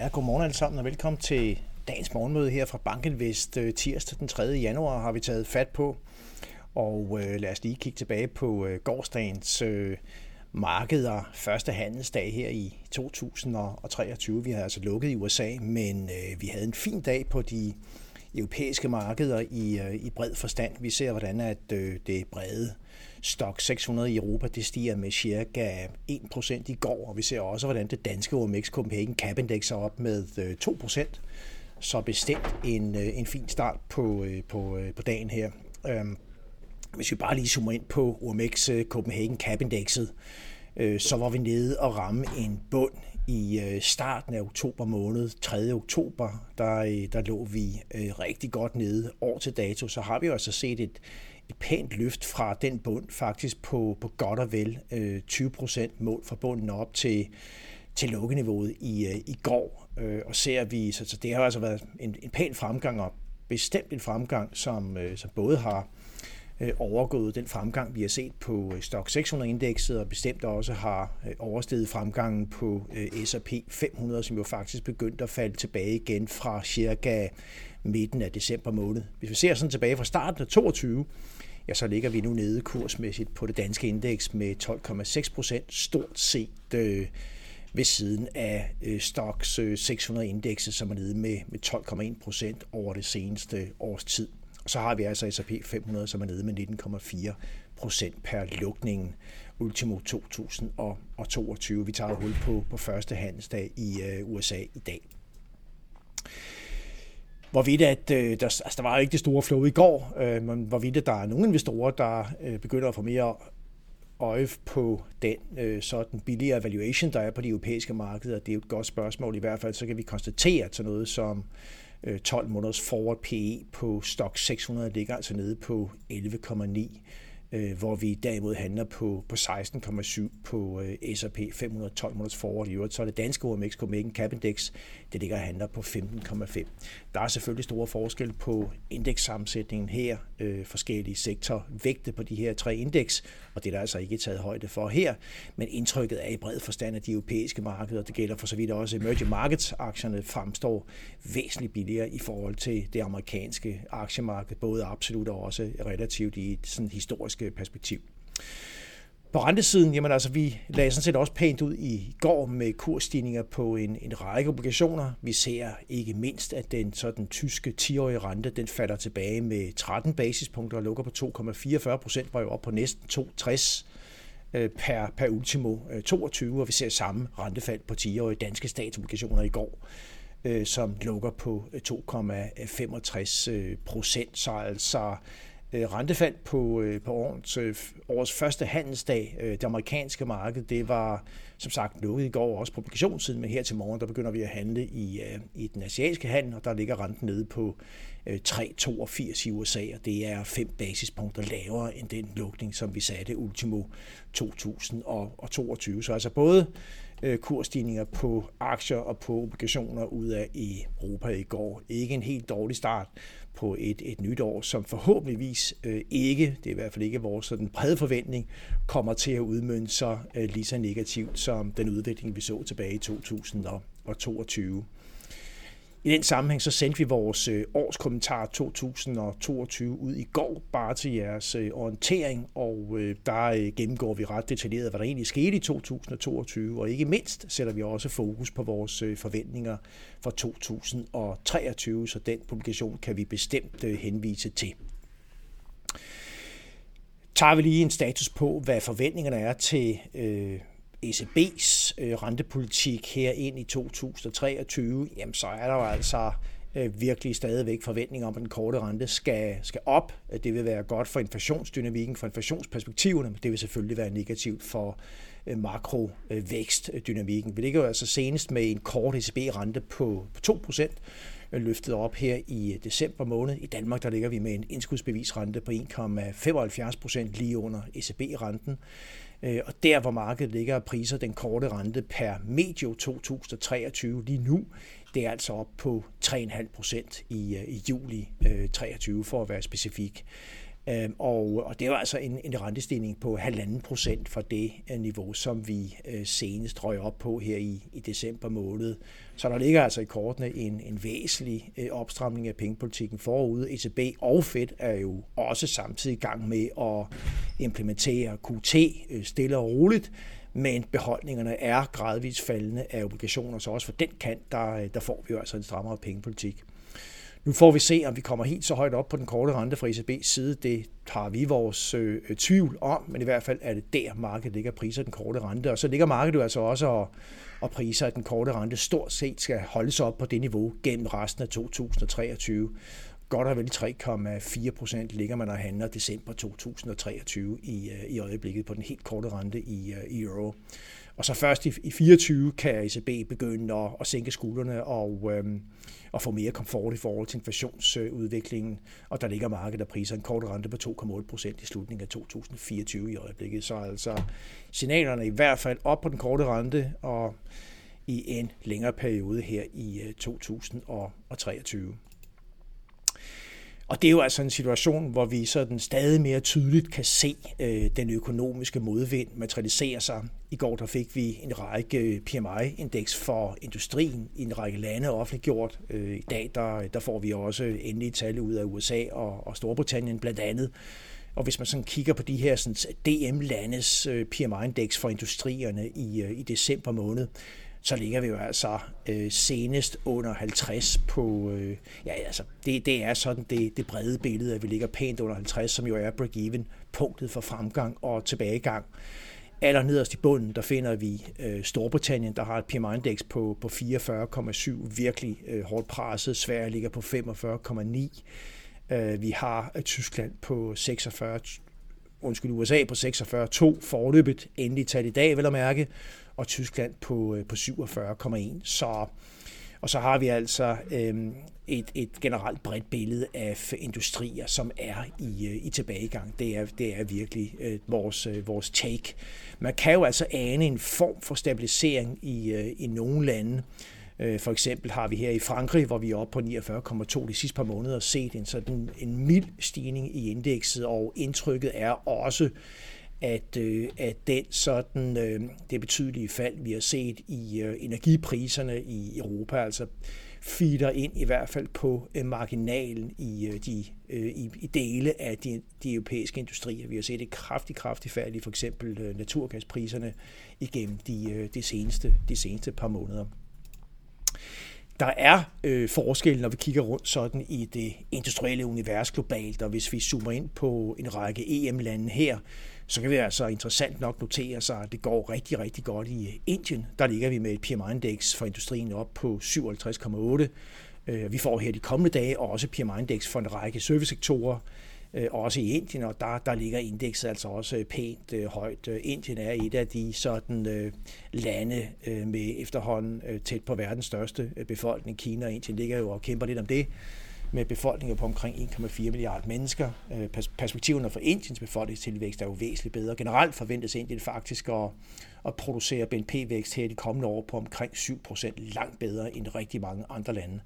Ja, godmorgen alle sammen og velkommen til dagens morgenmøde her fra Bankinvest øh, tirsdag den 3. januar har vi taget fat på. Og øh, lad os lige kigge tilbage på øh, gårdsdagens øh, markeder første handelsdag her i 2023. Vi har altså lukket i USA, men øh, vi havde en fin dag på de europæiske markeder i, øh, i bred forstand. Vi ser, hvordan at øh, det brede stok 600 i Europa, det stiger med cirka 1% i går, og vi ser også, hvordan det danske OMX Copenhagen Cap Index er op med øh, 2%, så bestemt en, en fin start på, på, på dagen her. Øhm, hvis vi bare lige zoomer ind på OMX Copenhagen Cap Indexet, så var vi nede og ramme en bund i øh, starten af oktober måned, 3. oktober, der, øh, der lå vi øh, rigtig godt nede. År til dato, så har vi jo altså set et, et pænt løft fra den bund, faktisk på, på godt og vel 20 procent mål fra bunden op til, til lukkeniveauet i, i går. Og ser vi, så, så det har altså været en, en pæn fremgang, og bestemt en fremgang, som, som både har øh, Øh, overgået den fremgang, vi har set på øh, Stock 600-indekset, og bestemt også har øh, oversteget fremgangen på S&P 500, som jo faktisk begyndte at falde tilbage igen fra cirka midten af december måned. Hvis vi ser sådan tilbage fra starten af 22, ja, så ligger vi nu nede kursmæssigt på det danske indeks med 12,6 procent, stort set øh, ved siden af øh, Stocks 600 indekset, som er nede med, med 12,1 procent over det seneste års tid. Og så har vi altså S&P 500, som er nede med 19,4 procent per lukningen ultimo 2022. Vi tager hul på, på første handelsdag i øh, USA i dag hvorvidt at, øh, der, altså der var ikke det store flow i går, øh, men hvorvidt at der er nogle investorer, der øh, begynder at få mere øje på den øh, sådan billigere valuation, der er på de europæiske markeder. Det er jo et godt spørgsmål. I hvert fald så kan vi konstatere, at sådan noget som Øh, 12 måneders forward PE på Stock 600 ligger altså nede på 11,9 øh, hvor vi derimod handler på, på 16,7 på øh, S&P 512 måneders forward i øvrigt. Så er det danske OMX Copenhagen Cap Index, det ligger og handler på 15,5. Der er selvfølgelig store forskel på indekssammensætningen her, øh, forskellige sektorer, vægte på de her tre indeks, og det er der altså ikke taget højde for her. Men indtrykket er i bred forstand, at de europæiske markeder, det gælder for så vidt også emerging markets aktierne, fremstår væsentligt billigere i forhold til det amerikanske aktiemarked, både absolut og også relativt i sådan historisk perspektiv. På rentesiden, jamen altså, vi lagde sådan set også pænt ud i går med kursstigninger på en, en række obligationer. Vi ser ikke mindst, at den sådan tyske 10-årige rente, den falder tilbage med 13 basispunkter og lukker på 2,44 procent, var jo op på næsten 2,60 øh, per, per ultimo øh, 22, og vi ser samme rentefald på 10-årige danske statsobligationer i går, øh, som lukker på 2,65 procent. Så altså Øh, rentefald på, øh, på årets, øh, årets første handelsdag. Det amerikanske marked, det var som sagt lukket i går også på obligationssiden, men her til morgen, der begynder vi at handle i, i den asiatiske handel, og der ligger renten nede på 3,82 i USA, og det er 5 basispunkter lavere end den lukning, som vi satte ultimo 2022. Så altså både Øh, kursstigninger på aktier og på obligationer ud af Europa i går. Ikke en helt dårlig start på et, et nyt år, som forhåbentligvis øh, ikke, det er i hvert fald ikke vores sådan brede forventning, kommer til at udmønte sig øh, lige så negativt som den udvikling, vi så tilbage i 2022. I den sammenhæng så sendte vi vores års årskommentar 2022 ud i går, bare til jeres øh, orientering, og øh, der gennemgår vi ret detaljeret, hvad der egentlig skete i 2022, og ikke mindst sætter vi også fokus på vores forventninger for 2023, så den publikation kan vi bestemt henvise til. Tager vi lige en status på, hvad forventningerne er til øh, ECB's øh, rentepolitik her ind i 2023, jamen så er der jo altså øh, virkelig stadigvæk forventninger om, at den korte rente skal, skal op. Det vil være godt for inflationsdynamikken, for inflationsperspektiverne, men det vil selvfølgelig være negativt for øh, makrovækstdynamikken. Vi ligger jo altså senest med en kort ECB-rente på, på 2%, øh, løftet op her i december måned. I Danmark der ligger vi med en indskudsbevisrente på 1,75 procent lige under ECB-renten. Øh, og der, hvor markedet ligger priser den korte rente per medio 2023 lige nu, det er altså op på 3,5 procent i, øh, i juli øh, 23 for at være specifik. Øhm, og, og det var altså en, en rentestigning på halvanden procent fra det øh, niveau, som vi øh, senest røg op på her i, i december måned. Så der ligger altså i kortene en, en væsentlig øh, opstramning af pengepolitikken forud. ECB og Fed er jo også samtidig i gang med at implementere QT stille og roligt, men beholdningerne er gradvist faldende af obligationer, så også for den kant, der, der får vi jo altså en strammere pengepolitik. Nu får vi se, om vi kommer helt så højt op på den korte rente fra ECB's side. Det har vi vores øh, øh, tvivl om, men i hvert fald er det der, markedet ligger priser den korte rente. Og så ligger markedet jo altså også og, og priser, at den korte rente stort set skal holdes op på det niveau gennem resten af 2023. Godt og vel 3,4 procent ligger man og handler december 2023 i, øh, i øjeblikket på den helt korte rente i, øh, i euro. Og så først i, i 24 kan ECB begynde at, at sænke skuldrene og, øhm, og få mere komfort i forhold til inflationsudviklingen. Og der ligger markedet og priser en kort rente på 2,8 procent i slutningen af 2024 i øjeblikket. Så altså signalerne i hvert fald op på den korte rente og i en længere periode her i øh, 2023. Og det er jo altså en situation, hvor vi sådan stadig mere tydeligt kan se øh, den økonomiske modvind materialisere sig. I går der fik vi en række øh, PMI-indeks for industrien i en række lande offentliggjort. Øh, I dag der, der får vi også endelige tal ud af USA og, og Storbritannien blandt andet. Og hvis man sådan kigger på de her sådan, DM-landes øh, PMI-indeks for industrierne i, øh, i december måned, så ligger vi jo altså øh, senest under 50 på, øh, ja altså, det, det er sådan det, det brede billede, at vi ligger pænt under 50, som jo er break-even punktet for fremgang og tilbagegang. Aller nederst i bunden, der finder vi øh, Storbritannien, der har et PMI-indeks på, på 44,7, virkelig øh, hårdt presset. Sverige ligger på 45,9. Øh, vi har øh, Tyskland på 46, undskyld, USA på 46,2 forløbet, endelig tal i dag, vil jeg mærke og Tyskland på, øh, på 47,1. Så, og så har vi altså øh, et, et generelt bredt billede af industrier, som er i, øh, i tilbagegang. Det er, det er virkelig øh, vores, øh, vores take. Man kan jo altså ane en form for stabilisering i, øh, i nogle lande. Øh, for eksempel har vi her i Frankrig, hvor vi er oppe på 49,2 de sidste par måneder, set en sådan en mild stigning i indekset, og indtrykket er også, at, øh, at den sådan, øh, det betydelige fald, vi har set i øh, energipriserne i Europa, altså feeder ind i hvert fald på øh, marginalen i, øh, de, øh, i, i dele af de, de europæiske industrier. Vi har set et kraftigt, kraftigt fald i for eksempel øh, naturgaspriserne igennem de, øh, de, seneste, de seneste par måneder. Der er øh, forskel, når vi kigger rundt sådan i det industrielle univers globalt, og hvis vi zoomer ind på en række EM-lande her, så kan vi altså interessant nok notere sig, at det går rigtig, rigtig godt i Indien. Der ligger vi med et PMI-indeks for industrien op på 57,8. Øh, vi får her de kommende dage også PMI-indeks for en række servicesektorer, sektorer Øh, også i Indien, og der, der ligger indekset altså også pænt øh, højt. Øh, Indien er et af de sådan øh, lande øh, med efterhånden øh, tæt på verdens største øh, befolkning. Kina og Indien ligger jo og kæmper lidt om det med befolkninger på omkring 1,4 milliarder mennesker. Øh, perspektiverne for Indiens befolkningstilvækst er jo væsentligt bedre. Generelt forventes Indien faktisk at, at producere BNP-vækst her de kommende år på omkring 7 procent, langt bedre end rigtig mange andre lande.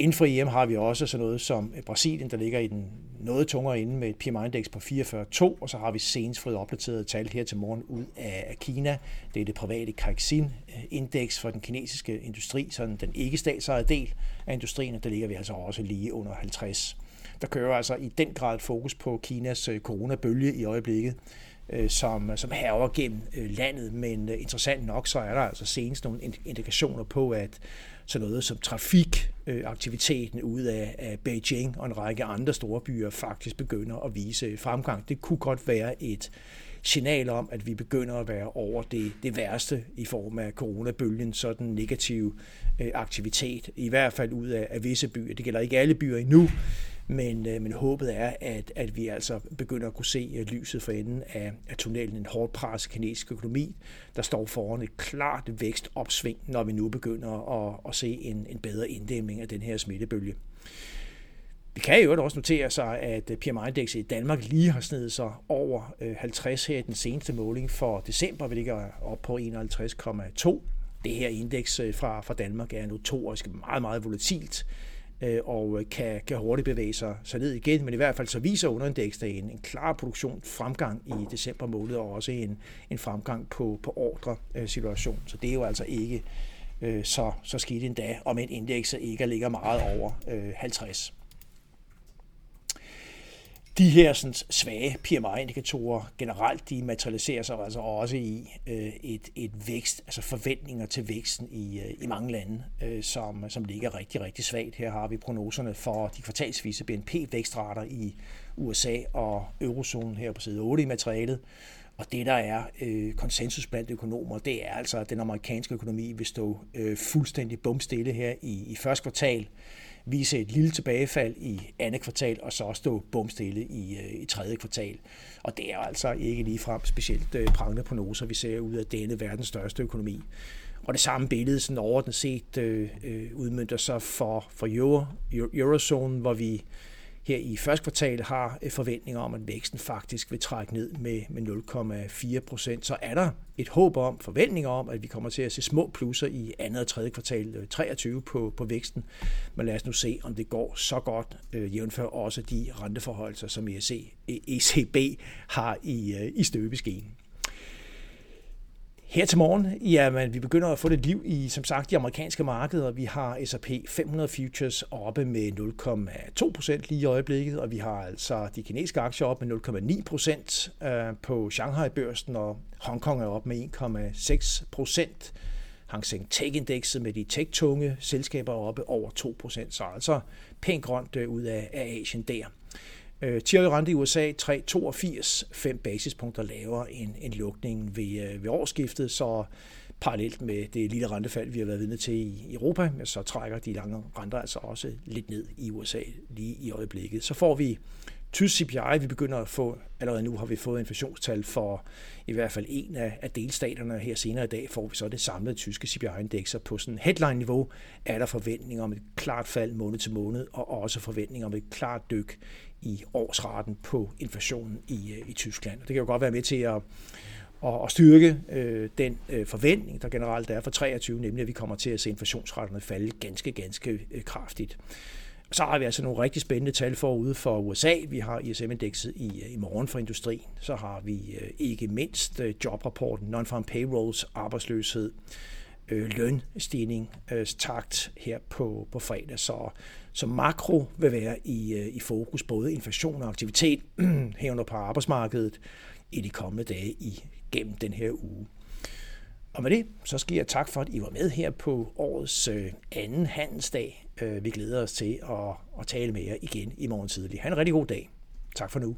Inden for EM har vi også sådan noget som øh, Brasilien, der ligger i den noget tungere inde med et PMI-indeks på 44,2, og så har vi senest fået opdateret tal her til morgen ud af Kina. Det er det private Kaixin-indeks øh, for den kinesiske industri, sådan den ikke statsejede del af industrien, og der ligger vi altså også lige under 50. Der kører altså i den grad fokus på Kinas øh, coronabølge i øjeblikket, øh, som, som herver gennem øh, landet, men øh, interessant nok, så er der altså senest nogle indikationer på, at sådan noget som trafikaktiviteten øh, ud af, af Beijing og en række andre store byer faktisk begynder at vise øh, fremgang. Det kunne godt være et signal om, at vi begynder at være over det, det værste i form af coronabølgen, sådan negativ øh, aktivitet, i hvert fald ud af, af visse byer. Det gælder ikke alle byer endnu, men, øh, men håbet er, at, at vi altså begynder at kunne se øh, lyset for enden af, af tunnelen. En hårdt presset kinesisk økonomi, der står foran et klart vækstopsving, når vi nu begynder at, at se en, en bedre inddæmning af den her smittebølge. Vi kan jo også notere sig, at øh, PMI-indekset i Danmark lige har snedet sig over øh, 50 her i den seneste måling for december. Vi ligger op på 51,2. Det her indeks fra, fra Danmark er notorisk meget, meget volatilt Øh, og øh, kan, kan hurtigt bevæge sig, så ned igen, men i hvert fald så viser underindeksdagen en klar produktion fremgang i december måned, og også en, en fremgang på, på ordre øh, situation. Så det er jo altså ikke så, så skidt endda, om et indeks ikke ligger meget over 50 de her sådan, svage PMI-indikatorer generelt, de materialiserer sig altså også i øh, et, et vækst, altså forventninger til væksten i, øh, i mange lande, øh, som, som ligger rigtig, rigtig svagt. Her har vi prognoserne for de kvartalsvise BNP-vækstrater i USA og eurozonen her på side 8 i materialet. Og det, der er øh, konsensus blandt økonomer, det er altså, at den amerikanske økonomi vil stå øh, fuldstændig bumstille her i, i første kvartal vise et lille tilbagefald i andet kvartal, og så stå bumstille i, øh, i tredje kvartal. Og det er altså ikke ligefrem specielt øh, prangende prognoser, vi ser ud af denne verdens største økonomi. Og det samme billede sådan overordnet set øh, øh udmyndter sig for, for Euro, eurozonen, hvor vi her i første kvartal har øh, forventninger om, at væksten faktisk vil trække ned med, med 0,4 procent, så er der et håb om, forventninger om, at vi kommer til at se små plusser i andet og tredje kvartal øh, 23 på, på væksten. Men lad os nu se, om det går så godt, øh, jævnfør også de renteforholdelser, som ECB har i, øh, i støbeskeen. Her til morgen, jamen, vi begynder at få lidt liv i, som sagt, de amerikanske markeder. Vi har S&P 500 futures oppe med 0,2% lige i øjeblikket, og vi har altså de kinesiske aktier op med 0,9% øh, på Shanghai-børsen, og Hongkong er op med 1,6%. Hang Seng Tech-indekset med de tech-tunge selskaber oppe over 2%, så altså pænt grønt øh, ud af Asien der. Øh, 10 rente i USA 3,82, 5 basispunkter lavere end, end lukningen ved, øh, ved årsskiftet, så parallelt med det lille rentefald, vi har været vidne til i Europa, så trækker de lange renter altså også lidt ned i USA lige i øjeblikket. Så får vi tysk CPI, vi begynder at få, allerede nu har vi fået inflationstal for i hvert fald en af, af delstaterne. Her senere i dag får vi så det samlede tyske CPI-indekser på sådan headline-niveau. Er der forventninger om et klart fald måned til måned, og også forventninger om et klart dyk i årsraten på inflationen i, øh, i Tyskland. Og det kan jo godt være med til at, at, at styrke øh, den øh, forventning, der generelt er for 23, nemlig at vi kommer til at se inflationsraterne falde ganske, ganske øh, kraftigt. Så har vi altså nogle rigtig spændende tal forude for USA. Vi har ISM-indekset i, øh, i morgen for industrien. Så har vi øh, ikke mindst øh, jobrapporten, non-farm payrolls, arbejdsløshed, øh, lønstigning, takt her på, på fredag. Så, så makro vil være i, i fokus, både inflation og aktivitet herunder på arbejdsmarkedet i de kommende dage i gennem den her uge. Og med det, så skal jeg tak for, at I var med her på årets anden handelsdag. Øh, vi glæder os til at, at tale med jer igen i morgen tidlig. Ha' en rigtig god dag. Tak for nu.